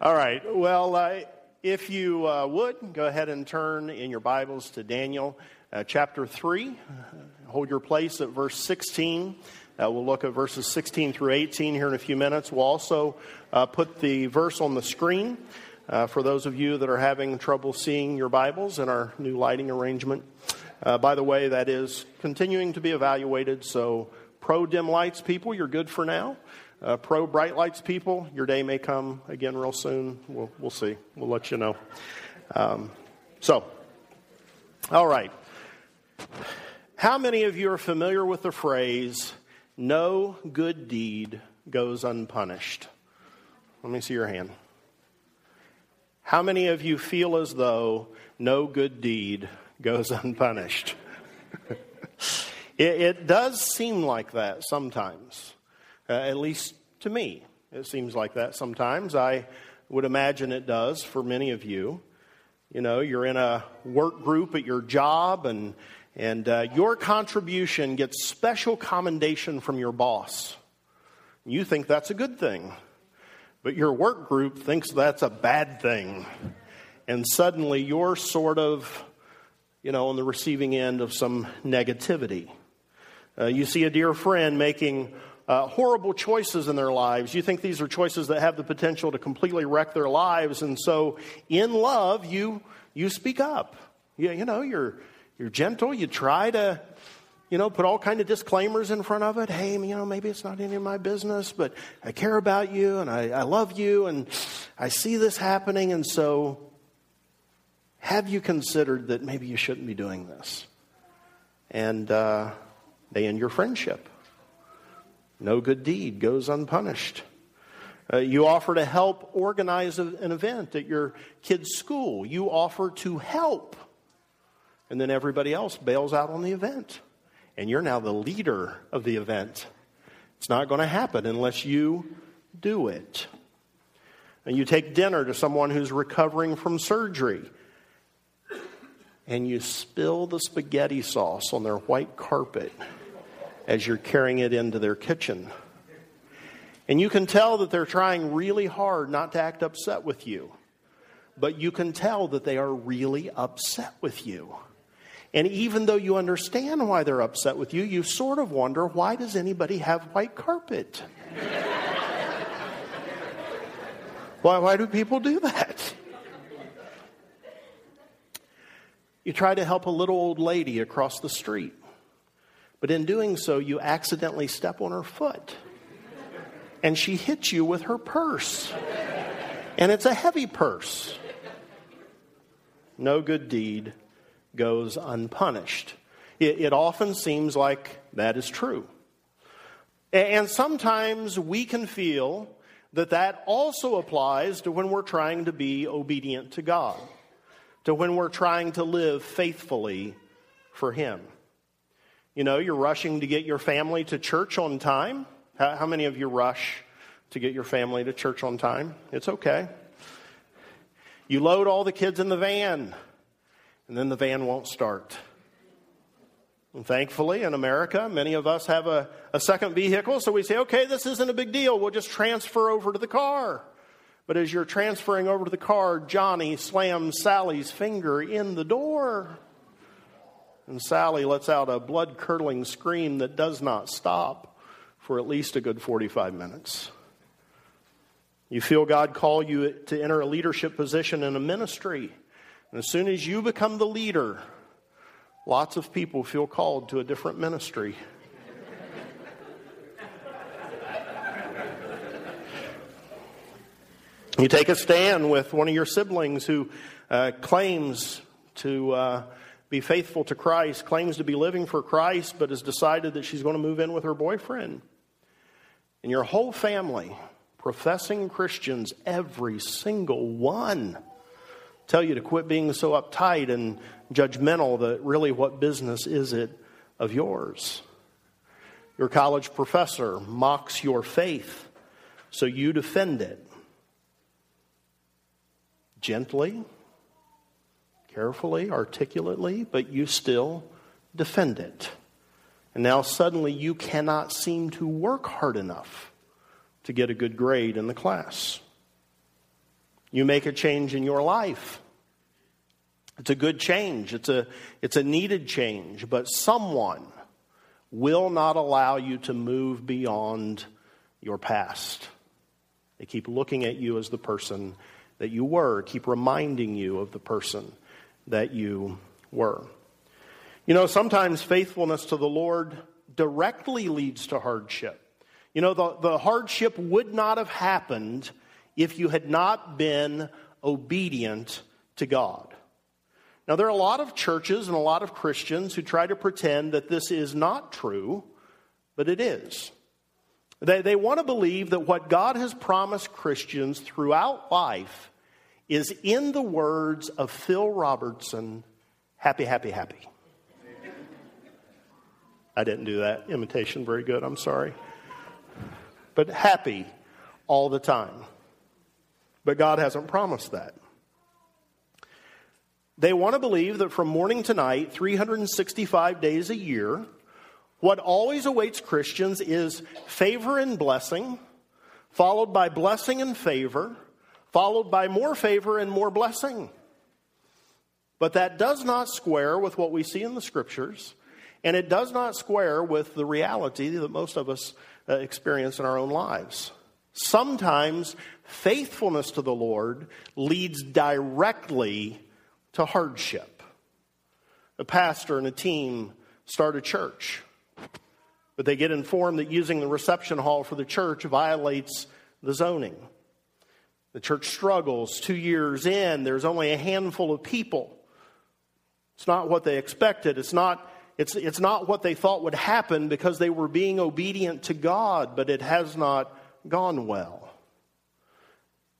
All right. Well, uh, if you uh, would, go ahead and turn in your Bibles to Daniel uh, chapter 3. Hold your place at verse 16. Uh, we'll look at verses 16 through 18 here in a few minutes. We'll also uh, put the verse on the screen uh, for those of you that are having trouble seeing your Bibles in our new lighting arrangement. by the way, that is continuing to be evaluated, so pro dim lights people, you're good for now. Uh, pro bright lights people, your day may come again real soon. We'll, we'll see. We'll let you know. Um, so, all right. How many of you are familiar with the phrase, no good deed goes unpunished? Let me see your hand. How many of you feel as though no good deed goes unpunished? it, it does seem like that sometimes. Uh, at least to me, it seems like that sometimes. I would imagine it does for many of you. You know, you're in a work group at your job, and, and uh, your contribution gets special commendation from your boss. You think that's a good thing, but your work group thinks that's a bad thing. And suddenly you're sort of, you know, on the receiving end of some negativity. Uh, you see a dear friend making uh, horrible choices in their lives. You think these are choices that have the potential to completely wreck their lives, and so in love, you you speak up. You, you know, you're you're gentle. You try to, you know, put all kind of disclaimers in front of it. Hey, you know, maybe it's not any of my business, but I care about you and I, I love you, and I see this happening, and so have you considered that maybe you shouldn't be doing this? And uh, they end your friendship. No good deed goes unpunished. Uh, you offer to help organize a, an event at your kid's school. You offer to help. And then everybody else bails out on the event. And you're now the leader of the event. It's not going to happen unless you do it. And you take dinner to someone who's recovering from surgery. And you spill the spaghetti sauce on their white carpet as you're carrying it into their kitchen. And you can tell that they're trying really hard not to act upset with you. But you can tell that they are really upset with you. And even though you understand why they're upset with you, you sort of wonder why does anybody have white carpet? why, why do people do that? You try to help a little old lady across the street. But in doing so, you accidentally step on her foot. And she hits you with her purse. And it's a heavy purse. No good deed goes unpunished. It, it often seems like that is true. And sometimes we can feel that that also applies to when we're trying to be obedient to God, to when we're trying to live faithfully for Him. You know, you're rushing to get your family to church on time. How, how many of you rush to get your family to church on time? It's okay. You load all the kids in the van, and then the van won't start. And thankfully, in America, many of us have a, a second vehicle, so we say, okay, this isn't a big deal. We'll just transfer over to the car. But as you're transferring over to the car, Johnny slams Sally's finger in the door. And Sally lets out a blood curdling scream that does not stop for at least a good 45 minutes. You feel God call you to enter a leadership position in a ministry. And as soon as you become the leader, lots of people feel called to a different ministry. you take a stand with one of your siblings who uh, claims to uh, be faithful to Christ, claims to be living for Christ, but has decided that she's going to move in with her boyfriend. And your whole family, professing Christians, every single one, tell you to quit being so uptight and judgmental that really what business is it of yours? Your college professor mocks your faith, so you defend it. Gently, carefully, articulately, but you still defend it. And now suddenly you cannot seem to work hard enough to get a good grade in the class. You make a change in your life. It's a good change, it's a, it's a needed change, but someone will not allow you to move beyond your past. They keep looking at you as the person that you were, keep reminding you of the person that you were. You know, sometimes faithfulness to the Lord directly leads to hardship. You know, the, the hardship would not have happened if you had not been obedient to God. Now, there are a lot of churches and a lot of Christians who try to pretend that this is not true, but it is. They, they want to believe that what God has promised Christians throughout life is in the words of Phil Robertson happy, happy, happy. I didn't do that imitation very good, I'm sorry. But happy all the time. But God hasn't promised that. They want to believe that from morning to night, 365 days a year, what always awaits Christians is favor and blessing, followed by blessing and favor, followed by more favor and more blessing. But that does not square with what we see in the scriptures, and it does not square with the reality that most of us uh, experience in our own lives. Sometimes faithfulness to the Lord leads directly to hardship. A pastor and a team start a church, but they get informed that using the reception hall for the church violates the zoning. The church struggles. Two years in, there's only a handful of people. It's not what they expected. It's not, it's, it's not what they thought would happen because they were being obedient to God, but it has not gone well.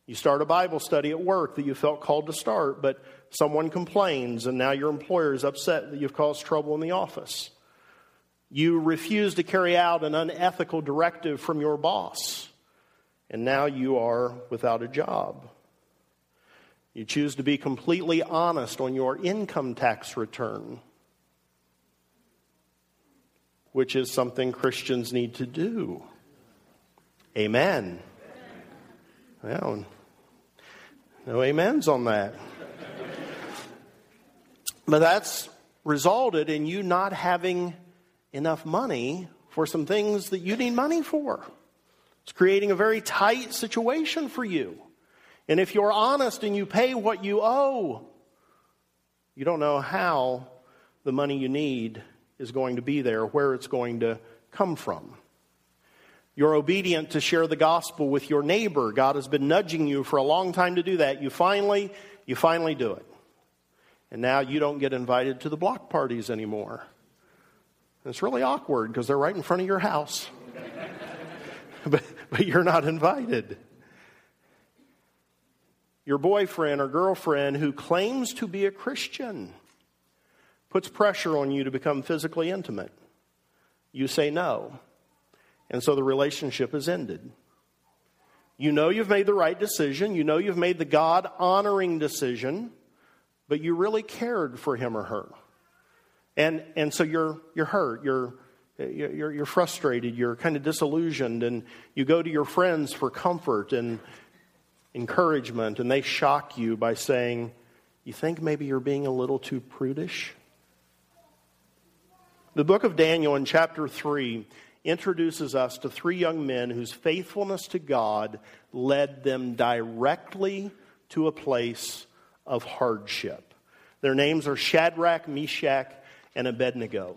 You start a Bible study at work that you felt called to start, but someone complains, and now your employer is upset that you've caused trouble in the office. You refuse to carry out an unethical directive from your boss, and now you are without a job. You choose to be completely honest on your income tax return, which is something Christians need to do. Amen. Well, no amens on that. But that's resulted in you not having enough money for some things that you need money for. It's creating a very tight situation for you. And if you're honest and you pay what you owe, you don't know how the money you need is going to be there, where it's going to come from. You're obedient to share the gospel with your neighbor. God has been nudging you for a long time to do that. You finally, you finally do it. And now you don't get invited to the block parties anymore. And it's really awkward because they're right in front of your house. but, but you're not invited. Your boyfriend or girlfriend who claims to be a Christian puts pressure on you to become physically intimate. You say no. And so the relationship is ended. You know you've made the right decision. You know you've made the God honoring decision but you really cared for him or her. And, and so you're, you're hurt, you're, you're, you're frustrated, you're kind of disillusioned, and you go to your friends for comfort and encouragement, and they shock you by saying, You think maybe you're being a little too prudish? The book of Daniel in chapter 3 introduces us to three young men whose faithfulness to God led them directly to a place of hardship. Their names are Shadrach, Meshach, and Abednego.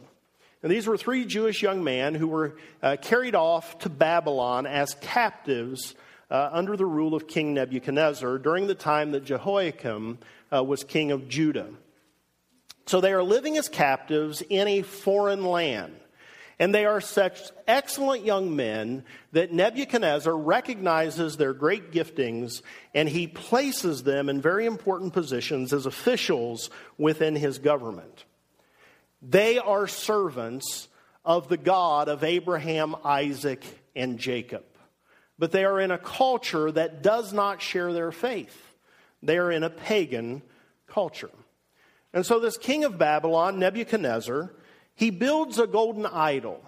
And these were three Jewish young men who were uh, carried off to Babylon as captives uh, under the rule of King Nebuchadnezzar during the time that Jehoiakim uh, was king of Judah. So they are living as captives in a foreign land. And they are such excellent young men that Nebuchadnezzar recognizes their great giftings and he places them in very important positions as officials within his government. They are servants of the God of Abraham, Isaac, and Jacob. But they are in a culture that does not share their faith. They are in a pagan culture. And so, this king of Babylon, Nebuchadnezzar, he builds a golden idol.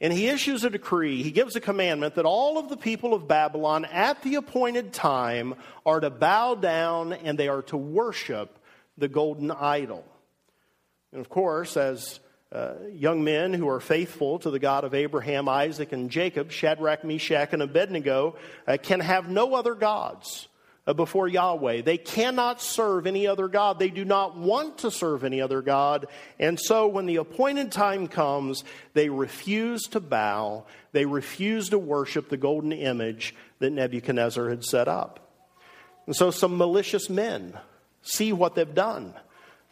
and he issues a decree. He gives a commandment that all of the people of Babylon at the appointed time are to bow down and they are to worship the golden idol. And of course, as uh, young men who are faithful to the God of Abraham, Isaac, and Jacob, Shadrach, Meshach, and Abednego, uh, can have no other gods uh, before Yahweh. They cannot serve any other God. They do not want to serve any other God. And so when the appointed time comes, they refuse to bow. They refuse to worship the golden image that Nebuchadnezzar had set up. And so some malicious men see what they've done.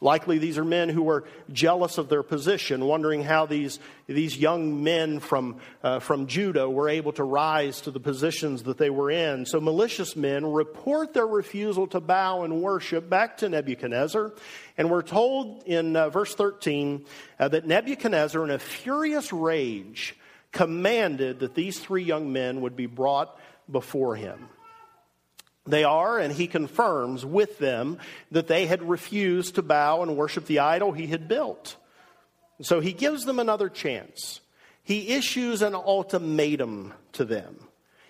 Likely, these are men who were jealous of their position, wondering how these, these young men from, uh, from Judah were able to rise to the positions that they were in. So, malicious men report their refusal to bow and worship back to Nebuchadnezzar. And we're told in uh, verse 13 uh, that Nebuchadnezzar, in a furious rage, commanded that these three young men would be brought before him. They are, and he confirms with them that they had refused to bow and worship the idol he had built. So he gives them another chance. He issues an ultimatum to them.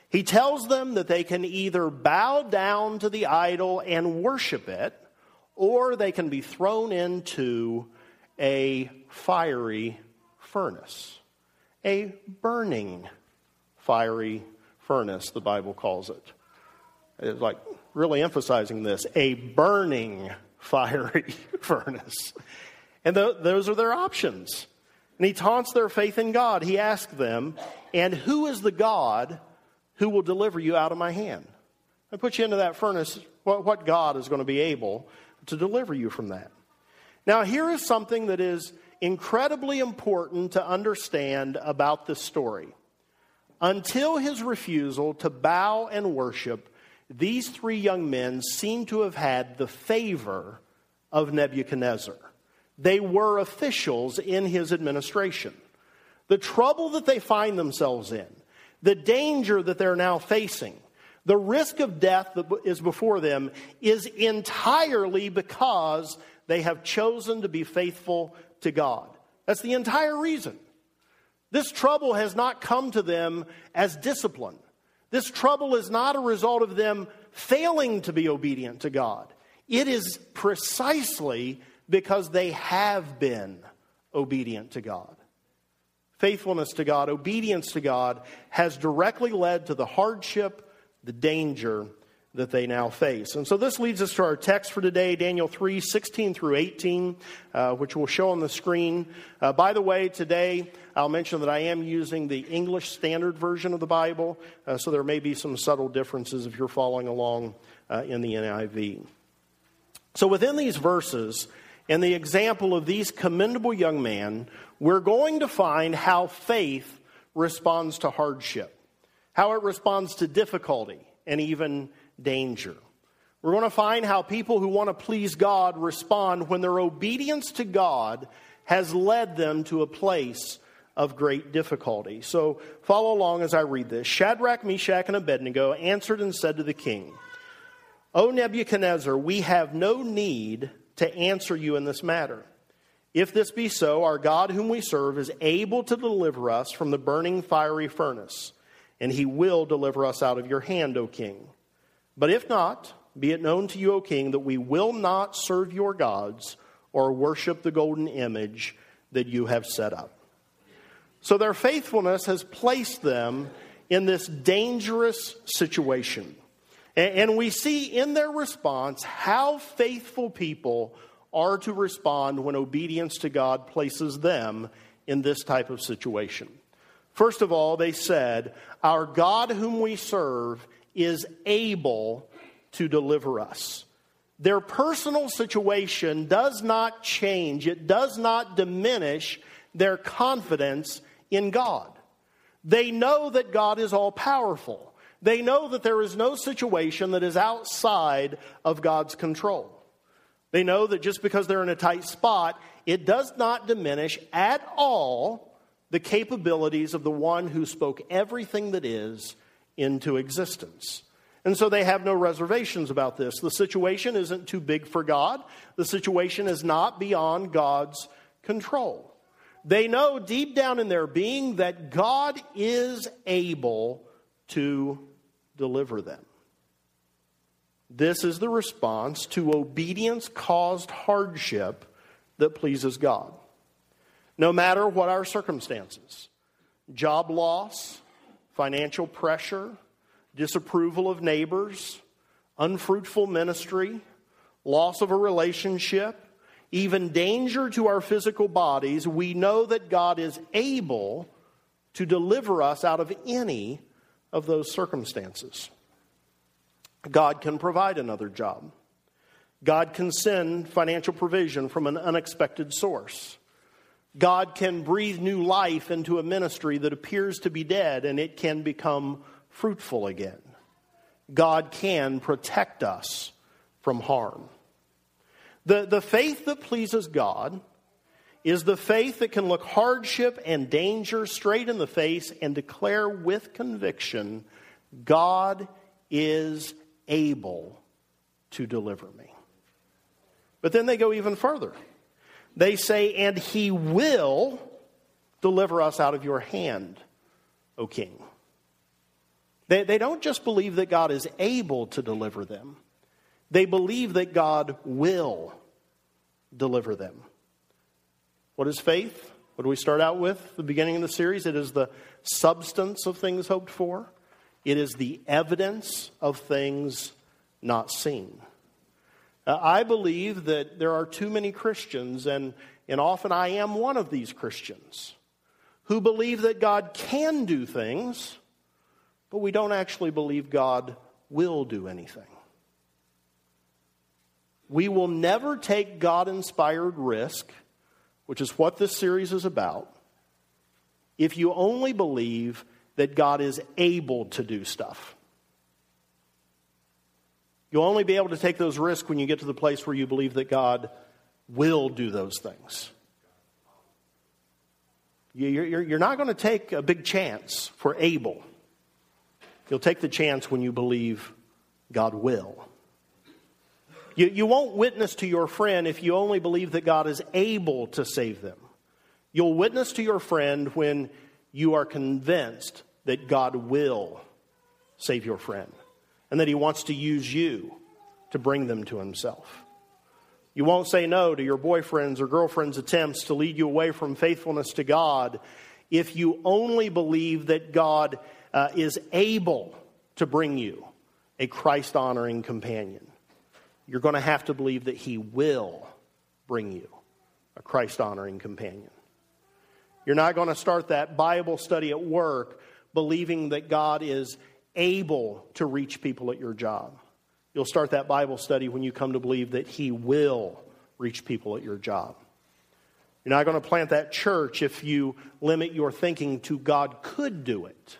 He tells them that they can either bow down to the idol and worship it, or they can be thrown into a fiery furnace, a burning fiery furnace, the Bible calls it is like really emphasizing this a burning fiery furnace. And th- those are their options. And he taunts their faith in God. He asks them, And who is the God who will deliver you out of my hand? I put you into that furnace. What, what God is going to be able to deliver you from that? Now, here is something that is incredibly important to understand about this story. Until his refusal to bow and worship, these three young men seem to have had the favor of Nebuchadnezzar. They were officials in his administration. The trouble that they find themselves in, the danger that they're now facing, the risk of death that is before them is entirely because they have chosen to be faithful to God. That's the entire reason. This trouble has not come to them as discipline. This trouble is not a result of them failing to be obedient to God. It is precisely because they have been obedient to God. Faithfulness to God, obedience to God has directly led to the hardship, the danger, that they now face. And so this leads us to our text for today, Daniel 3 16 through 18, uh, which we'll show on the screen. Uh, by the way, today I'll mention that I am using the English Standard Version of the Bible, uh, so there may be some subtle differences if you're following along uh, in the NIV. So within these verses, and the example of these commendable young men, we're going to find how faith responds to hardship, how it responds to difficulty, and even danger. We're going to find how people who want to please God respond when their obedience to God has led them to a place of great difficulty. So follow along as I read this. Shadrach, Meshach, and Abednego answered and said to the king, O Nebuchadnezzar, we have no need to answer you in this matter. If this be so, our God, whom we serve, is able to deliver us from the burning fiery furnace, and he will deliver us out of your hand, O king. But if not, be it known to you, O king, that we will not serve your gods or worship the golden image that you have set up. So their faithfulness has placed them in this dangerous situation. And we see in their response how faithful people are to respond when obedience to God places them in this type of situation. First of all, they said, Our God whom we serve is able to deliver us. Their personal situation does not change, it does not diminish their confidence in God. They know that God is all powerful. They know that there is no situation that is outside of God's control. They know that just because they're in a tight spot, it does not diminish at all the capabilities of the one who spoke everything that is into existence. And so they have no reservations about this. The situation isn't too big for God, the situation is not beyond God's control. They know deep down in their being that God is able to deliver them. This is the response to obedience caused hardship that pleases God. No matter what our circumstances job loss, financial pressure, disapproval of neighbors, unfruitful ministry, loss of a relationship, even danger to our physical bodies, we know that God is able to deliver us out of any of those circumstances. God can provide another job. God can send financial provision from an unexpected source. God can breathe new life into a ministry that appears to be dead and it can become fruitful again. God can protect us from harm. The, the faith that pleases God is the faith that can look hardship and danger straight in the face and declare with conviction God is able to deliver me. But then they go even further. They say, and he will deliver us out of your hand, O king. They, they don't just believe that God is able to deliver them, they believe that God will deliver them. What is faith? What do we start out with the beginning of the series? It is the substance of things hoped for. It is the evidence of things not seen. Uh, I believe that there are too many Christians, and, and often I am one of these Christians, who believe that God can do things, but we don't actually believe God will do anything. We will never take God inspired risk, which is what this series is about, if you only believe that God is able to do stuff. You'll only be able to take those risks when you get to the place where you believe that God will do those things. You're not going to take a big chance for able. You'll take the chance when you believe God will. You, you won't witness to your friend if you only believe that God is able to save them. You'll witness to your friend when you are convinced that God will save your friend and that He wants to use you to bring them to Himself. You won't say no to your boyfriend's or girlfriend's attempts to lead you away from faithfulness to God if you only believe that God uh, is able to bring you a Christ honoring companion. You're going to have to believe that He will bring you a Christ honoring companion. You're not going to start that Bible study at work believing that God is able to reach people at your job. You'll start that Bible study when you come to believe that He will reach people at your job. You're not going to plant that church if you limit your thinking to God could do it.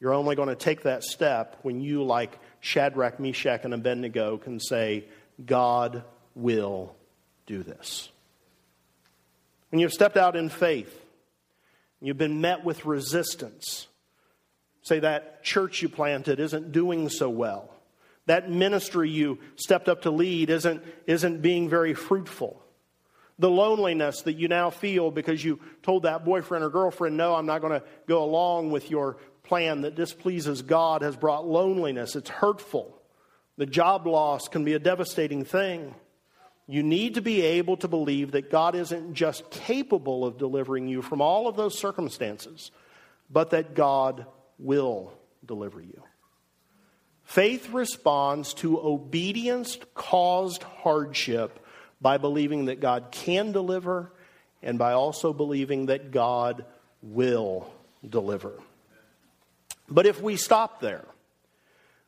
You're only going to take that step when you, like Shadrach, Meshach, and Abednego, can say, God will do this. When you've stepped out in faith, you've been met with resistance. Say that church you planted isn't doing so well. That ministry you stepped up to lead isn't, isn't being very fruitful. The loneliness that you now feel because you told that boyfriend or girlfriend, no, I'm not going to go along with your plan that displeases God has brought loneliness. It's hurtful. The job loss can be a devastating thing. You need to be able to believe that God isn't just capable of delivering you from all of those circumstances, but that God will deliver you. Faith responds to obedience caused hardship by believing that God can deliver and by also believing that God will deliver. But if we stop there,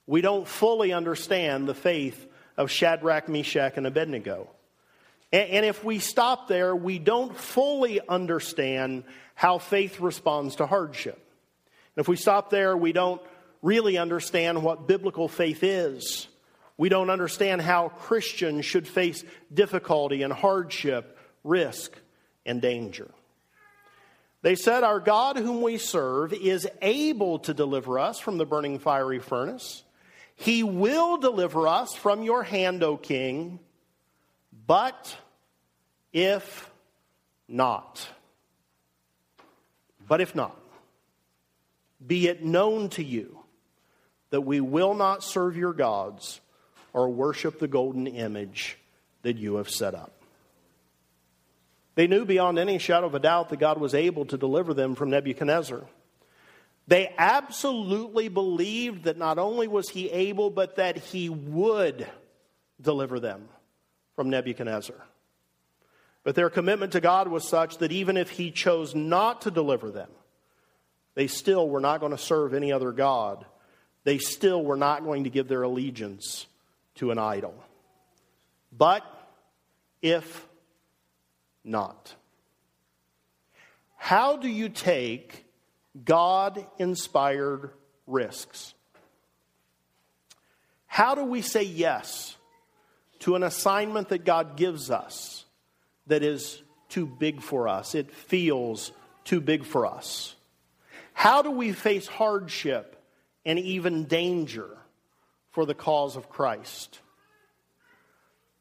we don't fully understand the faith of Shadrach, Meshach, and Abednego. And, if we stop there, we don't fully understand how faith responds to hardship. And if we stop there, we don't really understand what biblical faith is. We don't understand how Christians should face difficulty and hardship, risk, and danger. They said, Our God, whom we serve, is able to deliver us from the burning fiery furnace. He will deliver us from your hand, O king. But if not, But if not, be it known to you that we will not serve your gods or worship the golden image that you have set up. They knew beyond any shadow of a doubt that God was able to deliver them from Nebuchadnezzar. They absolutely believed that not only was he able, but that he would deliver them from Nebuchadnezzar. But their commitment to God was such that even if he chose not to deliver them, they still were not going to serve any other God. They still were not going to give their allegiance to an idol. But if not, how do you take God inspired risks? How do we say yes to an assignment that God gives us that is too big for us? It feels too big for us. How do we face hardship and even danger for the cause of Christ?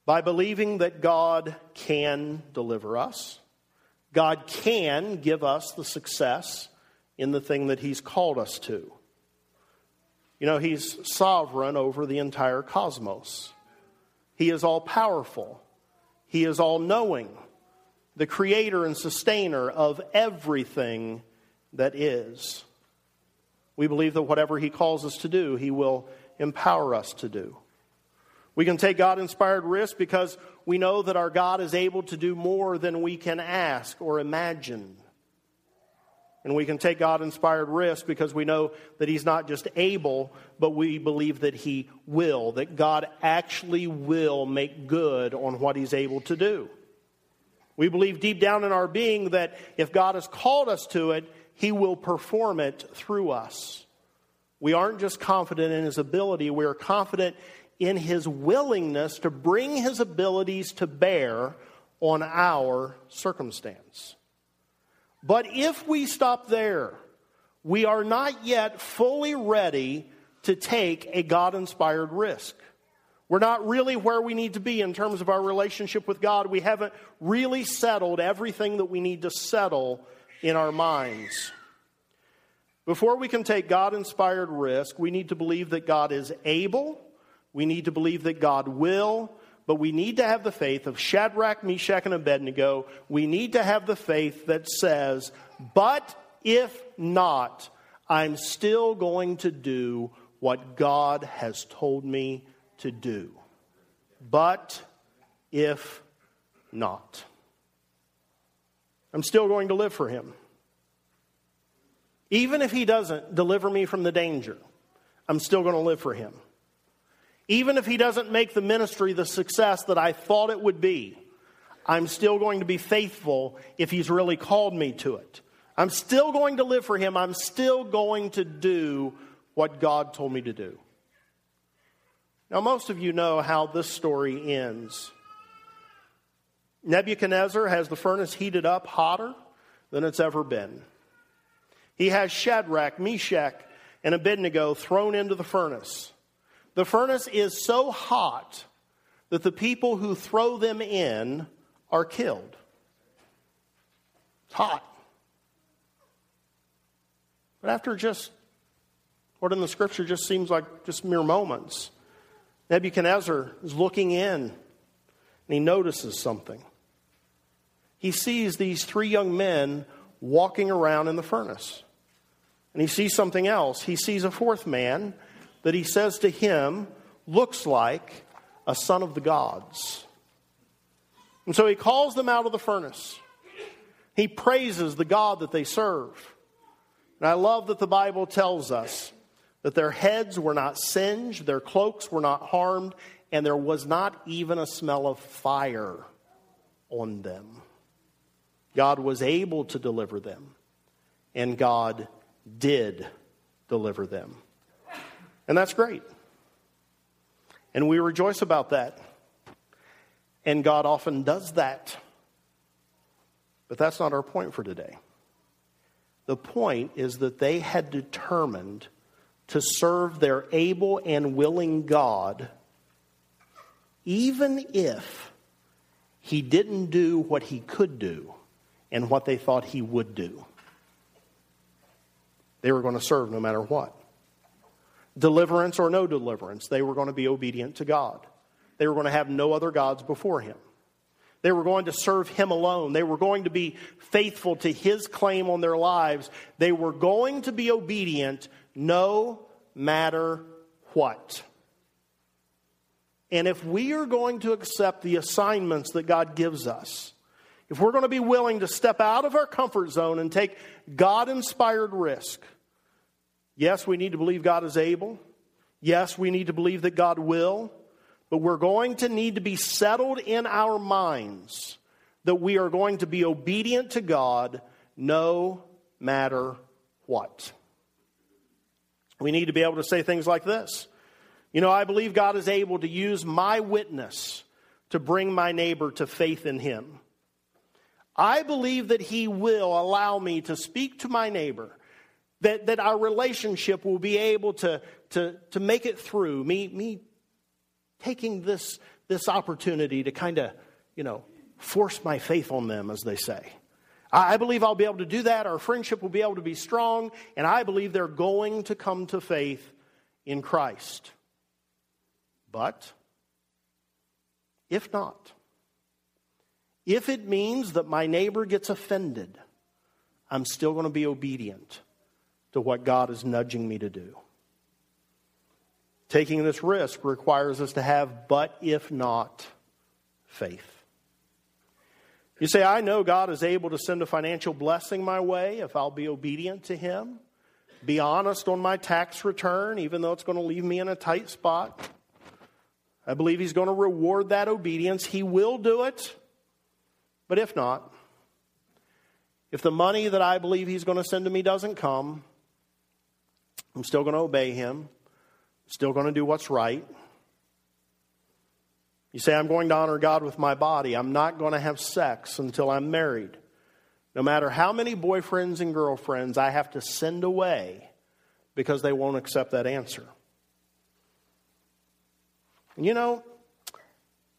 By believing that God can deliver us, God can give us the success in the thing that He's called us to. You know, He's sovereign over the entire cosmos, He is all powerful, He is all knowing, the creator and sustainer of everything that is. We believe that whatever He calls us to do, He will empower us to do. We can take God inspired risks because we know that our God is able to do more than we can ask or imagine. And we can take God inspired risks because we know that He's not just able, but we believe that He will, that God actually will make good on what He's able to do. We believe deep down in our being that if God has called us to it, He will perform it through us. We aren't just confident in His ability, we are confident in His willingness to bring His abilities to bear on our circumstance. But if we stop there, we are not yet fully ready to take a God inspired risk. We're not really where we need to be in terms of our relationship with God. We haven't really settled everything that we need to settle in our minds. Before we can take God inspired risk, we need to believe that God is able, we need to believe that God will, but we need to have the faith of Shadrach, Meshach, and Abednego. We need to have the faith that says, but if not, I'm still going to do what God has told me to do. But if not, I'm still going to live for Him. Even if He doesn't deliver me from the danger, I'm still going to live for Him. Even if he doesn't make the ministry the success that I thought it would be, I'm still going to be faithful if he's really called me to it. I'm still going to live for him. I'm still going to do what God told me to do. Now, most of you know how this story ends. Nebuchadnezzar has the furnace heated up hotter than it's ever been. He has Shadrach, Meshach, and Abednego thrown into the furnace. The furnace is so hot that the people who throw them in are killed. It's hot. But after just what in the scripture just seems like just mere moments, Nebuchadnezzar is looking in and he notices something. He sees these three young men walking around in the furnace. And he sees something else. He sees a fourth man that he says to him looks like a son of the gods. And so he calls them out of the furnace. He praises the God that they serve. And I love that the Bible tells us that their heads were not singed, their cloaks were not harmed, and there was not even a smell of fire on them. God was able to deliver them, and God did deliver them. And that's great. And we rejoice about that. And God often does that. But that's not our point for today. The point is that they had determined to serve their able and willing God, even if he didn't do what he could do and what they thought he would do. They were going to serve no matter what. Deliverance or no deliverance, they were going to be obedient to God. They were going to have no other gods before Him. They were going to serve Him alone. They were going to be faithful to His claim on their lives. They were going to be obedient no matter what. And if we are going to accept the assignments that God gives us, if we're going to be willing to step out of our comfort zone and take God inspired risk, yes, we need to believe God is able. Yes, we need to believe that God will. But we're going to need to be settled in our minds that we are going to be obedient to God no matter what. We need to be able to say things like this You know, I believe God is able to use my witness to bring my neighbor to faith in Him. I believe that He will allow me to speak to my neighbor, that, that our relationship will be able to, to, to make it through, me, me taking this, this opportunity to kind of, you know, force my faith on them, as they say. I believe I'll be able to do that. Our friendship will be able to be strong, and I believe they're going to come to faith in Christ. But if not, if it means that my neighbor gets offended, I'm still going to be obedient to what God is nudging me to do. Taking this risk requires us to have, but if not, faith. You say, I know God is able to send a financial blessing my way if I'll be obedient to Him, be honest on my tax return, even though it's going to leave me in a tight spot. I believe He's going to reward that obedience. He will do it. But if not, if the money that I believe He's going to send to me doesn't come, I'm still going to obey Him. Still going to do what's right. You say, I'm going to honor God with my body. I'm not going to have sex until I'm married. No matter how many boyfriends and girlfriends I have to send away because they won't accept that answer. You know,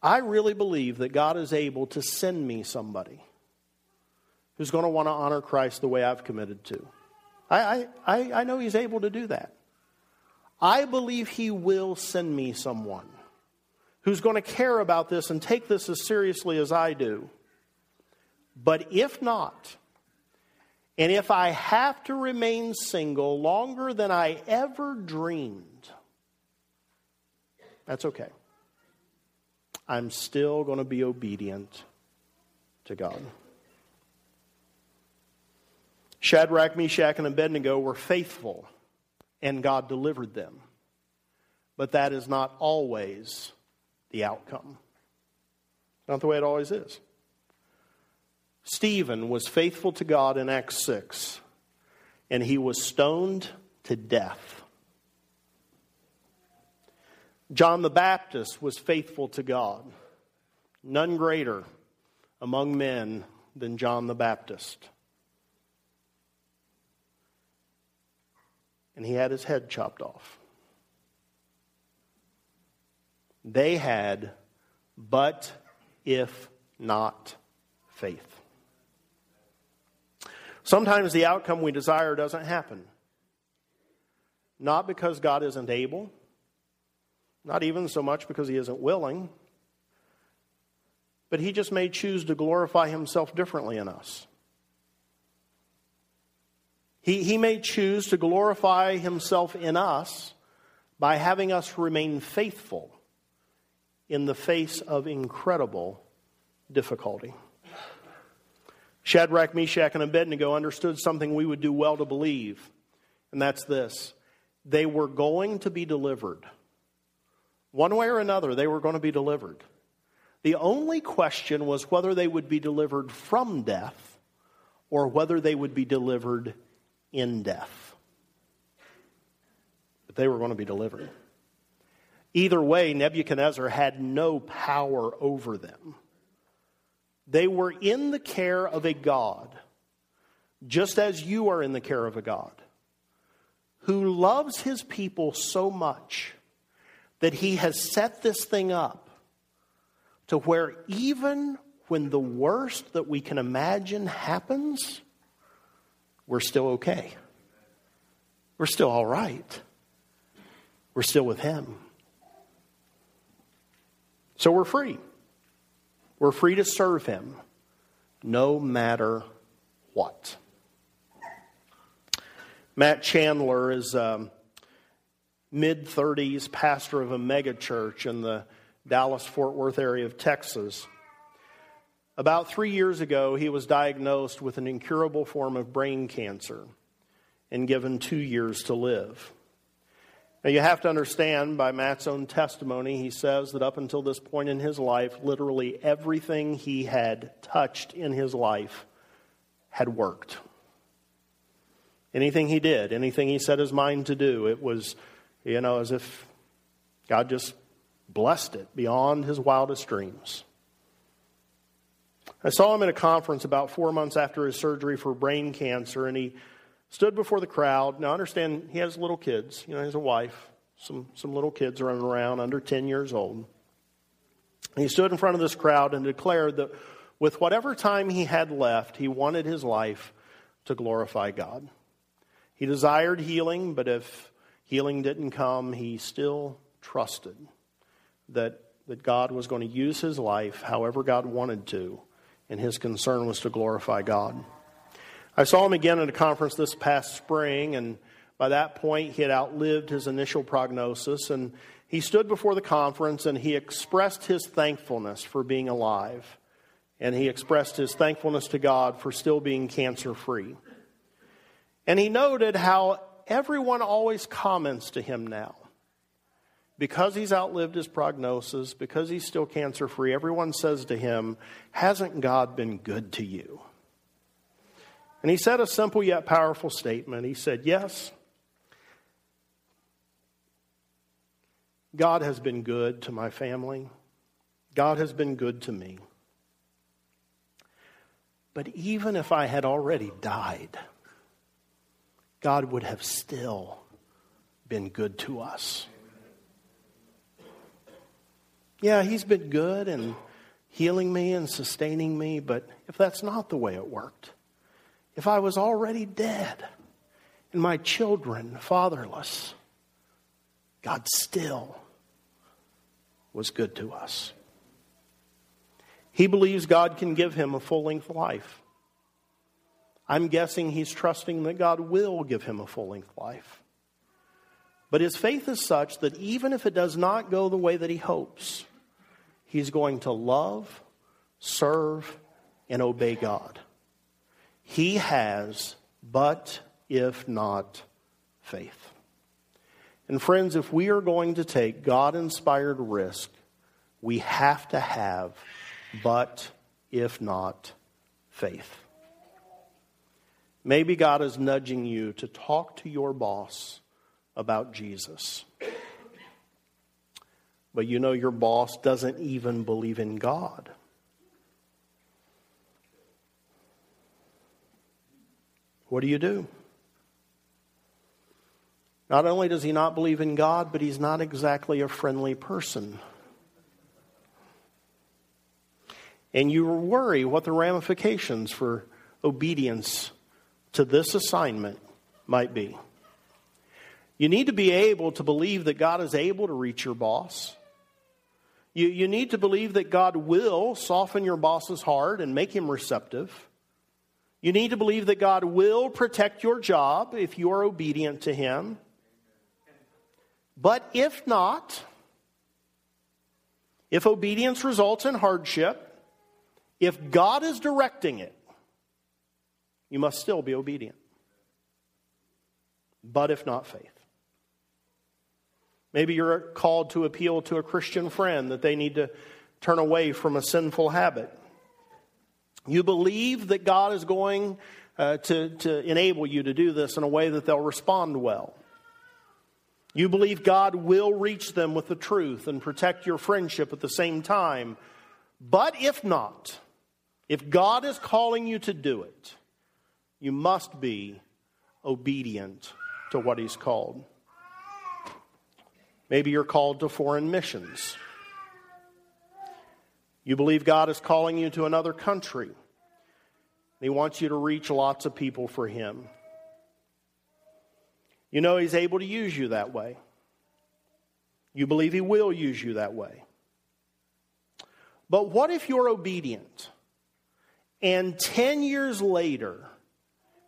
I really believe that God is able to send me somebody who's going to want to honor Christ the way I've committed to. I, I, I know He's able to do that. I believe He will send me someone who's going to care about this and take this as seriously as I do. But if not, and if I have to remain single longer than I ever dreamed, that's okay. I'm still going to be obedient to God. Shadrach, Meshach, and Abednego were faithful and God delivered them. But that is not always the outcome. Not the way it always is. Stephen was faithful to God in Acts 6, and he was stoned to death. John the Baptist was faithful to God. None greater among men than John the Baptist. and he had his head chopped off. They had, but if not faith. Sometimes the outcome we desire doesn't happen. Not because God isn't able, not even so much because he isn't willing, but he just may choose to glorify himself differently in us. He, he may choose to glorify himself in us by having us remain faithful in the face of incredible difficulty. Shadrach, Meshach, and Abednego understood something we would do well to believe, and that's this they were going to be delivered. One way or another, they were going to be delivered. The only question was whether they would be delivered from death or whether they would be delivered in death. But they were going to be delivered. Either way, Nebuchadnezzar had no power over them. They were in the care of a God, just as you are in the care of a God, who loves his people so much that he has set this thing up to where even when the worst that we can imagine happens, we're still okay. we're still all right. We're still with Him. So we're free. We're free to serve Him no matter what. Matt Chandler is a mid 30s pastor of a megachurch in the Dallas Fort Worth area of Texas. About three years ago, he was diagnosed with an incurable form of brain cancer and given two years to live. Now, you have to understand by Matt's own testimony, he says that up until this point in his life, literally everything he had touched in his life had worked. Anything he did, anything he set his mind to do, it was, you know, as if God just blessed it beyond his wildest dreams. I saw him at a conference about four months after his surgery for brain cancer, and he stood before the crowd. Now, understand, he has little kids. You know, he has a wife, some, some little kids running around under 10 years old. He stood in front of this crowd and declared that with whatever time he had left, he wanted his life to glorify God. He desired healing, but if healing didn't come, he still trusted that, that God was going to use his life however God wanted to, and his concern was to glorify God. I saw him again at a conference this past spring, and by that point, he had outlived his initial prognosis, and he stood before the conference and he expressed his thankfulness for being alive. And he expressed his thankfulness to God for still being cancer free. And he noted how everyone always comments to him now. Because he's outlived his prognosis, because he's still cancer free, everyone says to him, Hasn't God been good to you? And he said a simple yet powerful statement. He said, Yes, God has been good to my family, God has been good to me. But even if I had already died, God would have still been good to us. Yeah, He's been good and healing me and sustaining me, but if that's not the way it worked, if I was already dead and my children fatherless, God still was good to us. He believes God can give him a full length life. I'm guessing he's trusting that God will give him a full length life. But his faith is such that even if it does not go the way that he hopes, he's going to love, serve, and obey God. He has, but if not, faith. And friends, if we are going to take God inspired risk, we have to have, but if not, faith. Maybe God is nudging you to talk to your boss about Jesus. But you know your boss doesn't even believe in God. What do you do? Not only does he not believe in God, but he's not exactly a friendly person. And you worry what the ramifications for obedience to this assignment might be. You need to be able to believe that God is able to reach your boss. You, you need to believe that God will soften your boss's heart and make him receptive. You need to believe that God will protect your job if you are obedient to him. But if not, if obedience results in hardship, if God is directing it, you must still be obedient. But if not faith. Maybe you're called to appeal to a Christian friend that they need to turn away from a sinful habit. You believe that God is going uh, to, to enable you to do this in a way that they'll respond well. You believe God will reach them with the truth and protect your friendship at the same time. But if not, if God is calling you to do it, you must be obedient to what He's called. Maybe you're called to foreign missions. You believe God is calling you to another country. He wants you to reach lots of people for Him. You know He's able to use you that way. You believe He will use you that way. But what if you're obedient and 10 years later,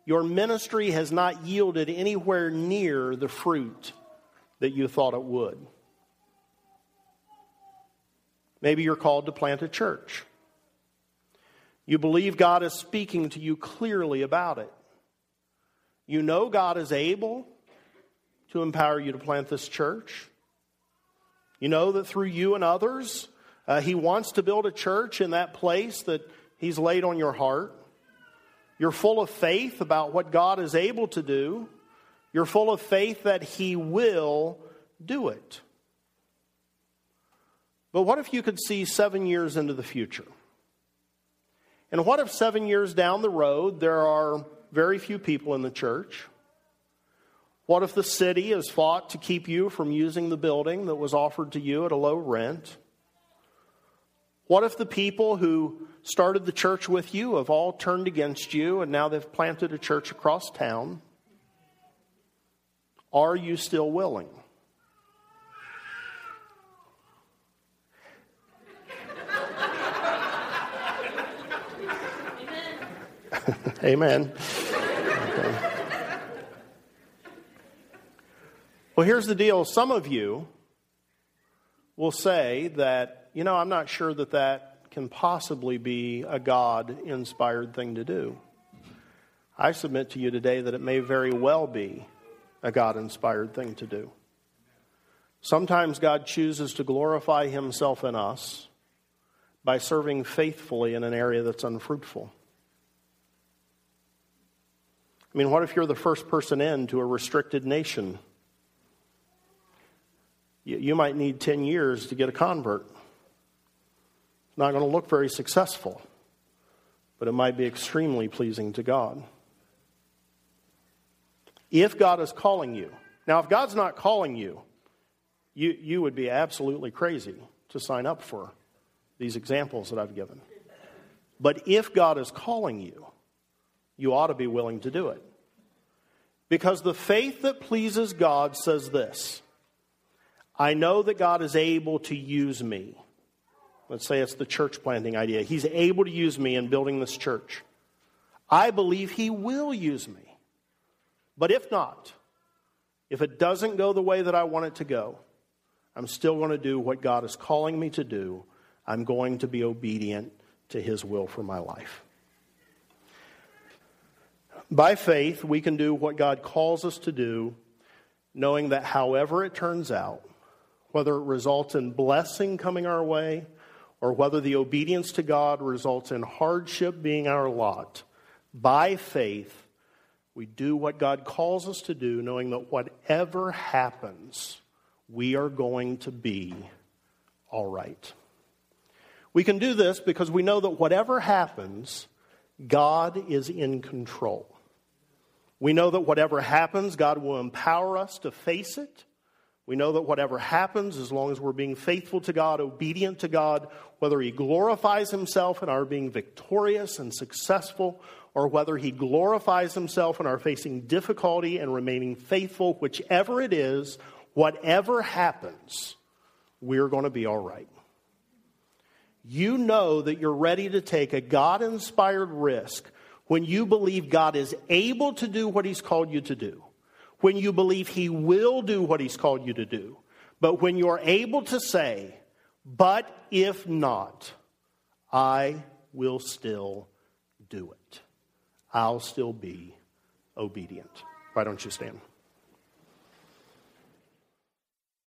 your ministry has not yielded anywhere near the fruit that you thought it would? Maybe you're called to plant a church. You believe God is speaking to you clearly about it. You know God is able to empower you to plant this church. You know that through you and others, uh, He wants to build a church in that place that He's laid on your heart. You're full of faith about what God is able to do. You're full of faith that He will do it. But what if you could see seven years into the future? And what if seven years down the road there are very few people in the church? What if the city has fought to keep you from using the building that was offered to you at a low rent? What if the people who started the church with you have all turned against you and now they've planted a church across town? Are you still willing? Amen. Okay. Well, here's the deal. Some of you will say that, you know, I'm not sure that that can possibly be a God inspired thing to do. I submit to you today that it may very well be a God inspired thing to do. Sometimes God chooses to glorify himself in us by serving faithfully in an area that's unfruitful. I mean, what if you're the first person in to a restricted nation? You, might need 10 years to get a convert. Not going to look very successful, but it might be extremely pleasing to God. If God is calling you, now, if God's not calling you, you, you would be absolutely crazy to sign up for these examples that I've given. But if God is calling you, you ought to be willing to do it. Because the faith that pleases God says this I know that God is able to use me. Let's say it's the church planting idea. He's able to use me in building this church. I believe He will use me. But if not, if it doesn't go the way that I want it to go, I'm still going to do what God is calling me to do. I'm going to be obedient to His will for my life. By faith, we can do what God calls us to do, knowing that however it turns out, whether it results in blessing coming our way or whether the obedience to God results in hardship being our lot, by faith, we do what God calls us to do, knowing that whatever happens, we are going to be all right. We can do this because we know that whatever happens, God is in control. We know that whatever happens, God will empower us to face it. We know that whatever happens, as long as we're being faithful to God, obedient to God, whether He glorifies Himself in our being victorious and successful, or whether He glorifies Himself in our facing difficulty and remaining faithful, whichever it is, whatever happens, we're going to be all right. You know that you're ready to take a God inspired risk when you believe God is able to do what He's called you to do, when you believe He will do what He's called you to do, but when you're able to say, but if not, I will still do it. I'll still be obedient. Why don't you stand?